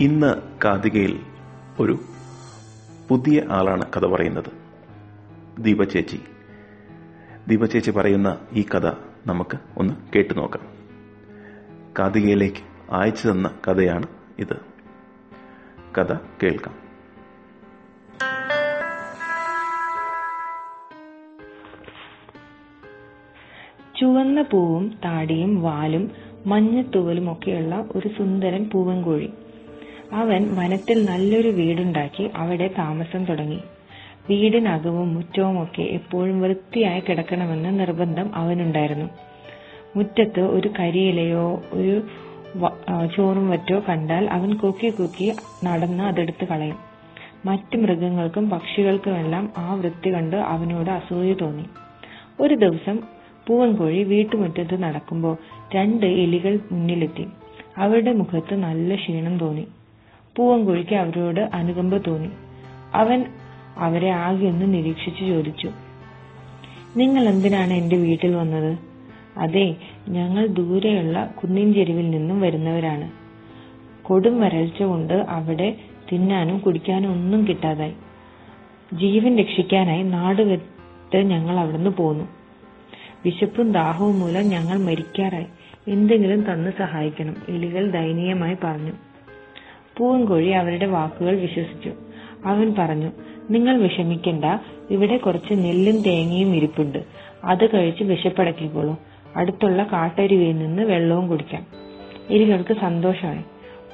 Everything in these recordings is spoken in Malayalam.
ഇന്ന് കാതികയിൽ ഒരു പുതിയ ആളാണ് കഥ പറയുന്നത്. ദീപചേച്ചി ദീപചേച്ചി പറയുന്ന ഈ കഥ നമുക്ക് ഒന്ന് കേട്ടു നോക്കാം. കാതികയിലേക്ക് അയച്ചു തന്ന കഥയാണ് ഇത്. കഥ കേൾക്കാം. ചുവന്ന പൂവും താടിയും വാലും മഞ്ഞത്തൂവലും ഒക്കെയുള്ള ഒരു സുന്ദരൻ പൂവൻകോഴി. അവൻ വനത്തിൽ നല്ലൊരു വീടുണ്ടാക്കി അവിടെ താമസം തുടങ്ങി. വീടിനകവും മുറ്റവും ഒക്കെ എപ്പോഴും വൃത്തിയായി കിടക്കണമെന്ന് നിർബന്ധം അവനുണ്ടായിരുന്നു. മുറ്റത്ത് ഒരു കരിയിലയോ ഒരു ചോറും വറ്റോ കണ്ടാൽ അവൻ കൊക്കി കൊക്കി നടന്ന് അതെടുത്ത് കളയും. മറ്റു മൃഗങ്ങൾക്കും പക്ഷികൾക്കുമെല്ലാം ആ വൃത്തി കണ്ട് അവനോട് അസൂയ തോന്നി. ഒരു ദിവസം പൂവൻകോഴി വീട്ടുമുറ്റത്ത് നടക്കുമ്പോൾ രണ്ട് എലികൾ മുന്നിലെത്തി. അവരുടെ മുഖത്ത് നല്ല ക്ഷീണം തോന്നി. പൂവൻകോഴിക്ക് അവരോട് അനുകമ്പ തോന്നി. അവൻ അവരെ ആകെ ഒന്ന് നിരീക്ഷിച്ചു ചോദിച്ചു നിങ്ങൾ എന്തിനാണ് എന്റെ വീട്ടിൽ വന്നത്? അതെ ഞങ്ങൾ ദൂരെയുള്ള കുന്നിൻ ചെരുവിൽ നിന്നും വരുന്നവരാണ്. കൊടും വരൾച്ച കൊണ്ട് അവിടെ തിന്നാനും കുടിക്കാനും ഒന്നും കിട്ടാതായി. ജീവൻ രക്ഷിക്കാനായി നാട് ഞങ്ങൾ അവിടുന്ന് പോന്നു. വിശപ്പും ദാഹവും മൂലം ഞങ്ങൾ മരിക്കാറായി. എന്തെങ്കിലും തന്ന് സഹായിക്കണം എലികൾ ദയനീയമായി പറഞ്ഞു. പൂവൻകോഴി അവരുടെ വാക്കുകൾ വിശ്വസിച്ചു. അവൻ പറഞ്ഞു നിങ്ങൾ വിഷമിക്കണ്ട. ഇവിടെ കുറച്ച് നെല്ലും തേങ്ങയും ഇരിപ്പുണ്ട്. അത് കഴിച്ച് വിശപ്പടക്കിക്കോളൂ. അടുത്തുള്ള കാട്ടരുവിയിൽ നിന്ന് വെള്ളവും കുടിക്കാം. എലികൾക്ക് സന്തോഷമായി.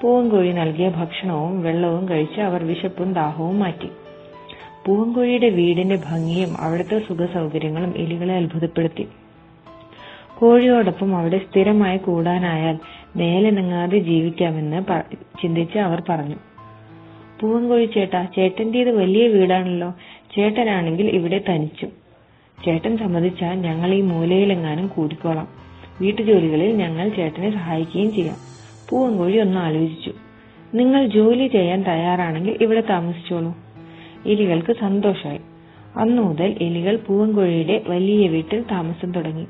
പൂവൻകോഴി നൽകിയ ഭക്ഷണവും വെള്ളവും കഴിച്ച് അവർ വിശപ്പും ദാഹവും മാറ്റി. പൂവൻകോഴിയുടെ വീടിന്റെ ഭംഗിയും അവിടുത്തെ സുഖ സൗകര്യങ്ങളും എലികളെ അത്ഭുതപ്പെടുത്തി. കോഴിയോടൊപ്പം അവിടെ സ്ഥിരമായി കൂടാനായാൽ മേലനങ്ങാതെ ജീവിക്കാമെന്ന് ചിന്തിച്ച് അവർ പറഞ്ഞു. പൂവൻകോഴി ചേട്ടാ ചേട്ടന്റേത് വലിയ വീടാണല്ലോ. ചേട്ടനാണെങ്കിൽ ഇവിടെ തനിച്ചു. ചേട്ടൻ സമ്മതിച്ചാൽ ഞങ്ങൾ ഈ മൂലയിലെങ്ങാനും കൂടിക്കോളാം. വീട്ടുജോലികളിൽ ഞങ്ങൾ ചേട്ടനെ സഹായിക്കുകയും ചെയ്യാം. പൂവൻകോഴി ഒന്ന് ആലോചിച്ചു. നിങ്ങൾ ജോലി ചെയ്യാൻ തയ്യാറാണെങ്കിൽ ഇവിടെ താമസിച്ചോളൂ. എലികൾക്ക് സന്തോഷമായി. അന്നു മുതൽ എലികൾ പൂവൻകോഴിയുടെ വലിയ വീട്ടിൽ താമസം തുടങ്ങി.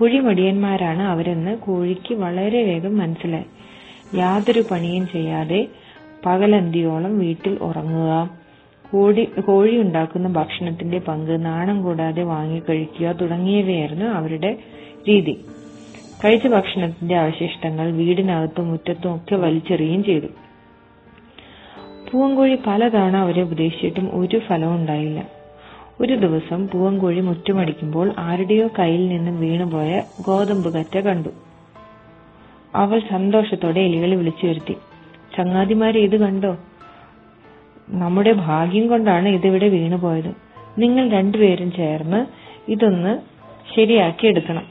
കുഴിമടിയന്മാരാണ് അവരെന്ന് കോഴിക്ക് വളരെ വേഗം മനസ്സിലായി. യാതൊരു പണിയും ചെയ്യാതെ പകലന്തിയോളം വീട്ടിൽ ഉറങ്ങുക. കോഴി ഉണ്ടാക്കുന്ന ഭക്ഷണത്തിന്റെ പങ്ക് നാണം കൂടാതെ വാങ്ങി കഴിക്കുക തുടങ്ങിയവയായിരുന്നു അവരുടെ രീതി. കഴിച്ച ഭക്ഷണത്തിന്റെ അവശിഷ്ടങ്ങൾ വീടിനകത്തും മുറ്റത്തും ഒക്കെ വലിച്ചെറിയുകയും ചെയ്തു. പൂവൻകോഴി പലതവണ അവരെ ഉപദേശിച്ചിട്ടും ഒരു ഫലവും ഉണ്ടായില്ല. ഒരു ദിവസം പൂവൻകോഴി മുറ്റുമടിക്കുമ്പോൾ ആരുടെയോ കയ്യിൽ നിന്നും വീണുപോയ ഗോതമ്പ് കറ്റ കണ്ടു. അവൾ സന്തോഷത്തോടെ എലികളെ വിളിച്ചു വരുത്തി. ചങ്ങാതിമാരെ ഇത് കണ്ടോ? നമ്മുടെ ഭാഗ്യം കൊണ്ടാണ് ഇതിവിടെ വീണുപോയത്. നിങ്ങൾ രണ്ടുപേരും ചേർന്ന് ഇതൊന്ന് ശരിയാക്കി എടുക്കണം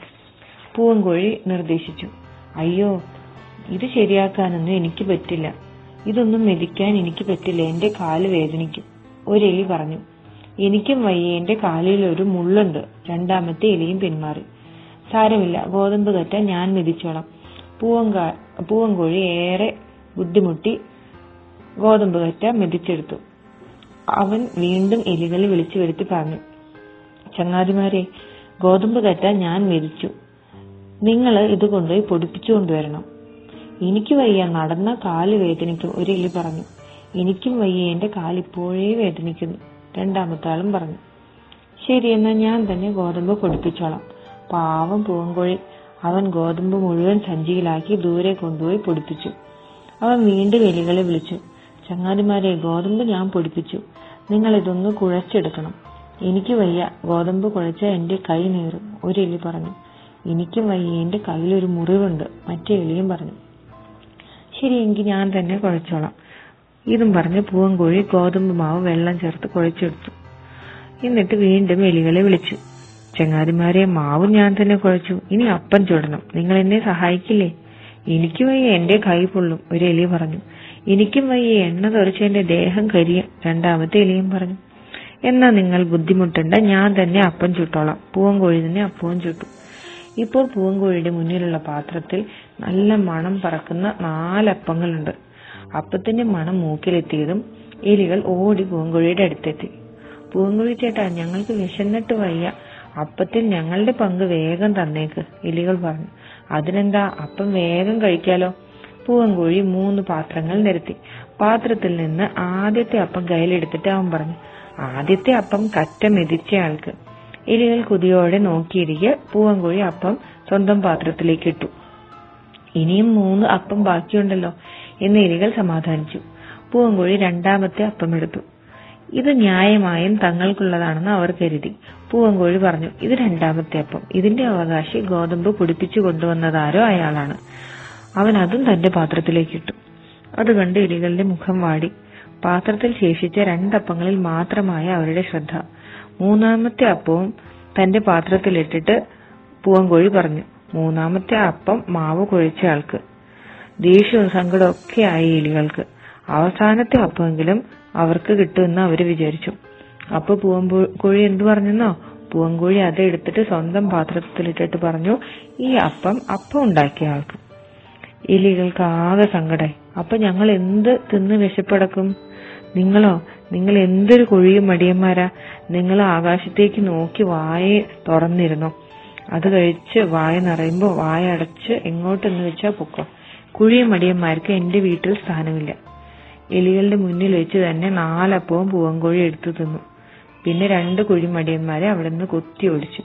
പൂവൻകോഴി നിർദ്ദേശിച്ചു. അയ്യോ ഇത് ശരിയാക്കാനൊന്നും എനിക്ക് പറ്റില്ല. ഇതൊന്നും മെതിക്കാൻ എനിക്ക് പറ്റില്ല. എന്റെ കാൽ വേദനിക്കും ഒരെലി പറഞ്ഞു. എനിക്കും വയ്യ എന്റെ കാലിൽ ഒരു മുള്ളുണ്ട്. രണ്ടാമത്തെ എലിയും പിന്മാറി. സാരമില്ല ഗോതമ്പ് കറ്റ ഞാൻ മെതിച്ചോളാം. പൂവങ്കാ പൂവങ്കോഴി ഏറെ ബുദ്ധിമുട്ടി ഗോതമ്പ് കറ്റ മെതിച്ചെടുത്തു. അവൻ വീണ്ടും എലികളെ വിളിച്ചു വരുത്തി പറഞ്ഞു ചങ്ങാതിമാരെ ഗോതമ്പ് കറ്റ ഞാൻ മെതിച്ചു. നിങ്ങൾ ഇത് കൊണ്ടുപോയി പൊടിപ്പിച്ചു കൊണ്ടുവരണം. എനിക്ക് വയ്യ നടന്ന കാൽ വേദനിക്കും ഒരു എലി പറഞ്ഞു. എനിക്കും വയ്യ എന്റെ കാലിപ്പോഴേ വേദനിക്കുന്നു. രണ്ടാമത്തെ ആളും പറഞ്ഞു ശരി എന്നാ ഞാൻ തന്നെ ഗോതമ്പ് പൊടിപ്പിച്ചോളാം. പാവം പൂങ്കോഴി അവൻ ഗോതമ്പ് മുഴുവൻ സഞ്ചിയിലാക്കി ദൂരെ കൊണ്ടുപോയി പൊടിപ്പിച്ചു. അവൻ വീണ്ടും എലികളെ വിളിച്ചു ചങ്ങാതിമാരെ ഗോതമ്പ് ഞാൻ പൊടിപ്പിച്ചു. നിങ്ങൾ ഇതൊന്ന് കുഴച്ചെടുക്കണം. എനിക്ക് വയ്യ ഗോതമ്പ് കുഴച്ച എന്റെ കൈ നീറും ഒരു എലി പറഞ്ഞു. എനിക്കും വയ്യ എന്റെ കയ്യിലൊരു മുറിവുണ്ട് മറ്റേ എലിയും പറഞ്ഞു. ശരി എങ്കിൽ ഞാൻ തന്നെ കുഴച്ചോളാം. ഇതും പറഞ്ഞ് പൂവൻകോഴി ഗോതമ്പ് മാവ് വെള്ളം ചേർത്ത് കുഴച്ചെടുത്തു. എന്നിട്ട് വീണ്ടും എലികളെ വിളിച്ചു. ചങ്ങാതിമാരെ മാവ് ഞാൻ തന്നെ കുഴച്ചു. ഇനി അപ്പൻ ചുടണം. നിങ്ങൾ എന്നെ സഹായിക്കില്ലേ? എനിക്ക് വയ്യ. എന്റെ കൈ പൊള്ളും ഒരു എലി പറഞ്ഞു. എനിക്കും വയ്യ. എണ്ണ തുറച്ച് എന്റെ ദേഹം കരിയും രണ്ടാമത്തെ എലിയും പറഞ്ഞു. എന്നാ നിങ്ങൾ ബുദ്ധിമുട്ടണ്ട. ഞാൻ തന്നെ അപ്പം ചുട്ടോളാം. പൂവൻകോഴി തന്നെ അപ്പവും ചുട്ടു. ഇപ്പോൾ പൂവൻകോഴിയുടെ മുന്നിലുള്ള പാത്രത്തിൽ നല്ല മണം പറക്കുന്ന നാലപ്പങ്ങളുണ്ട്. അപ്പത്തിന്റെ മണം മൂക്കിലെത്തിയതും എലികൾ ഓടി പൂങ്കുഴിയുടെ അടുത്തെത്തി. പൂങ്കുഴി ചേട്ടാ ഞങ്ങൾക്ക് വിശന്നിട്ട് വയ്യ. അപ്പത്തിൽ ഞങ്ങളുടെ പങ്ക് വേഗം തന്നേക്ക് എലികൾ പറഞ്ഞു. അതിനെന്താ അപ്പം വേഗം കഴിക്കാലോ? പൂവൻകോഴി മൂന്ന് പാത്രങ്ങൾ നിരത്തി. പാത്രത്തിൽ നിന്ന് ആദ്യത്തെ അപ്പം കയ്യിലെടുത്തിട്ട് അവൻ പറഞ്ഞു ആദ്യത്തെ അപ്പം കറ്റ മെതിച്ചയാൾക്ക് എലികൾ കുതിയോടെ നോക്കിയിരിക്കെ പൂവൻകോഴി അപ്പം സ്വന്തം പാത്രത്തിലേക്ക് ഇട്ടു. ഇനിയും മൂന്ന് അപ്പം ബാക്കിയുണ്ടല്ലോ. എന്ന് എലികൾ സമാധാനിച്ചു. പൂവൻകോഴി രണ്ടാമത്തെ അപ്പമെടുത്തു. ഇത് ന്യായമായും തങ്ങൾക്കുള്ളതാണെന്ന് അവർ കരുതി. പൂവൻകോഴി പറഞ്ഞു ഇത് രണ്ടാമത്തെ അപ്പം. ഇതിന്റെ അവകാശി ഗോതമ്പ് പൊടിപ്പിച്ചു കൊണ്ടുവന്നതാരോ അയാളാണ്. അവൻ അതും തന്റെ പാത്രത്തിലേക്ക് ഇട്ടു. അത് കണ്ട് എലികളുടെ മുഖം വാടി. പാത്രത്തിൽ ശേഷിച്ച രണ്ടപ്പങ്ങളിൽ മാത്രമായ അവരുടെ ശ്രദ്ധ. മൂന്നാമത്തെ അപ്പവും തന്റെ പാത്രത്തിലിട്ടിട്ട് പൂവൻകോഴി പറഞ്ഞു മൂന്നാമത്തെ അപ്പം മാവ് കുഴച്ചയാൾക്ക് ദേഷ്യവും സങ്കടവും ഒക്കെ ആയി എലികൾക്ക്. അവസാനത്തെ അപ്പമെങ്കിലും അവർക്ക് കിട്ടുമെന്ന് അവർ വിചാരിച്ചു. അപ്പൊ പൂവൻകോഴി എന്തു പറഞ്ഞെന്നോ? പൂവൻകോഴി അത് എടുത്തിട്ട് സ്വന്തം പാത്രത്തിലിട്ടിട്ട് പറഞ്ഞു ഈ അപ്പം അപ്പം ഉണ്ടാക്കിയ ആൾക്ക്. എലികൾക്ക് ആകെ സങ്കടായി. അപ്പൊ ഞങ്ങൾ എന്ത് തിന്ന് വിശപ്പടക്കും? നിങ്ങളോ? നിങ്ങൾ എന്തൊരു കൊഴിയും മടിയന്മാരാ? നിങ്ങൾ ആകാശത്തേക്ക് നോക്കി വായ തുറന്നിരുന്നു. അത് കഴിച്ച് വായ നിറയുമ്പോ വായ അടച്ച് എങ്ങോട്ടെന്ന് വെച്ചാ പൊക്കോ? കുഴിയും മടിയന്മാർക്ക് എന്റെ വീട്ടിൽ സ്ഥാനമില്ല. എലികളുടെ മുന്നിൽ വെച്ച് തന്നെ നാലപ്പവും പൂവൻകോഴി എടുത്തു തിന്നു. പിന്നെ രണ്ട് കുഴിമടിയന്മാരെ നിന്ന് കൊത്തി ഓടിച്ചു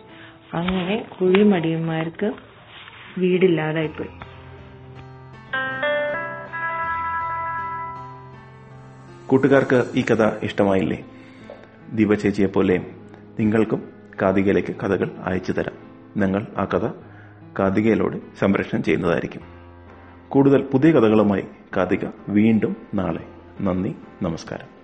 അങ്ങനെ കുഴിമടിയന്മാർക്ക് വീടില്ലാതായിപ്പോയി. കൂട്ടുകാർക്ക് ഈ കഥ ഇഷ്ടമായില്ലേ? ദിവ ചേച്ചിയെ പോലെ നിങ്ങൾക്കും കാതികയിലേക്ക് കഥകൾ അയച്ചു തരാം. ഞങ്ങൾ ആ കഥ കാതികയിലൂടെ സംരക്ഷണം ചെയ്യുന്നതായിരിക്കും. കൂടുതൽ പുതിയ കഥകളുമായി കാതിക വീണ്ടും നാളെ. നന്ദി നമസ്കാരം.